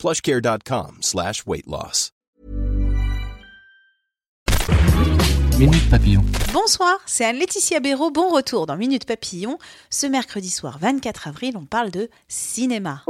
plushcare.com slash weight loss. Minute Papillon. Bonsoir, c'est Anne-Laetitia Béraud. Bon retour dans Minute Papillon. Ce mercredi soir 24 avril, on parle de cinéma.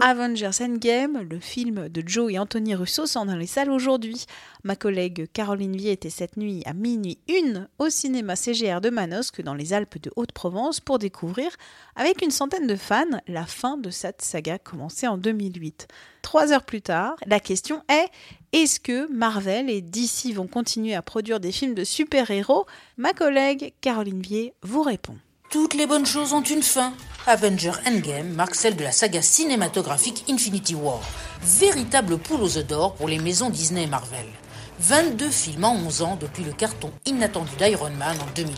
Avengers Endgame, le film de Joe et Anthony Russo, sont dans les salles aujourd'hui. Ma collègue Caroline Vier était cette nuit à minuit une au cinéma CGR de Manosque dans les Alpes de Haute-Provence pour découvrir, avec une centaine de fans, la fin de cette saga commencée en 2008. Trois heures plus tard, la question est est-ce que Marvel et DC vont continuer à produire des films de super-héros? Ma collègue Caroline Vier vous répond. Toutes les bonnes choses ont une fin. Avenger Endgame marque celle de la saga cinématographique Infinity War, véritable poule aux œufs d'or pour les maisons Disney et Marvel. 22 films en 11 ans depuis le carton inattendu d'Iron Man en 2008.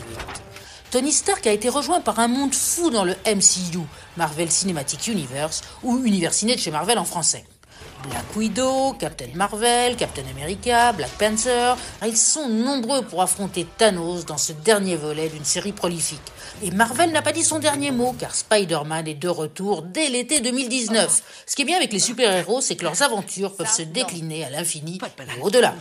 Tony Stark a été rejoint par un monde fou dans le MCU, Marvel Cinematic Universe, ou Univers Ciné de chez Marvel en français. Black Widow, Captain Marvel, Captain America, Black Panther, ils sont nombreux pour affronter Thanos dans ce dernier volet d'une série prolifique. Et Marvel n'a pas dit son dernier mot, car Spider-Man est de retour dès l'été 2019. Ce qui est bien avec les super-héros, c'est que leurs aventures peuvent se décliner à l'infini au-delà.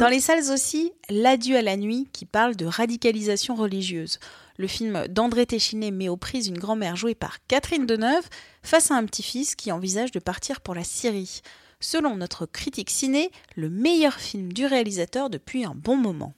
Dans les salles aussi, L'adieu à la nuit qui parle de radicalisation religieuse. Le film d'André Téchiné met aux prises une grand-mère jouée par Catherine Deneuve face à un petit-fils qui envisage de partir pour la Syrie. Selon notre critique ciné, le meilleur film du réalisateur depuis un bon moment.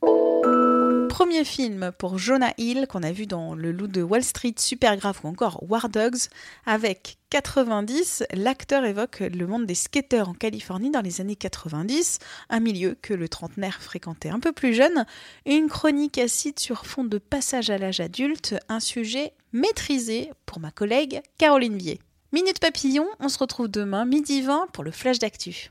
Premier film pour Jonah Hill qu'on a vu dans Le Loup de Wall Street, Super Grave ou encore War Dogs. Avec 90, l'acteur évoque le monde des skateurs en Californie dans les années 90, un milieu que le trentenaire fréquentait un peu plus jeune. Une chronique acide sur fond de passage à l'âge adulte, un sujet maîtrisé pour ma collègue Caroline Vier. Minute Papillon, on se retrouve demain midi 20 pour le flash d'actu.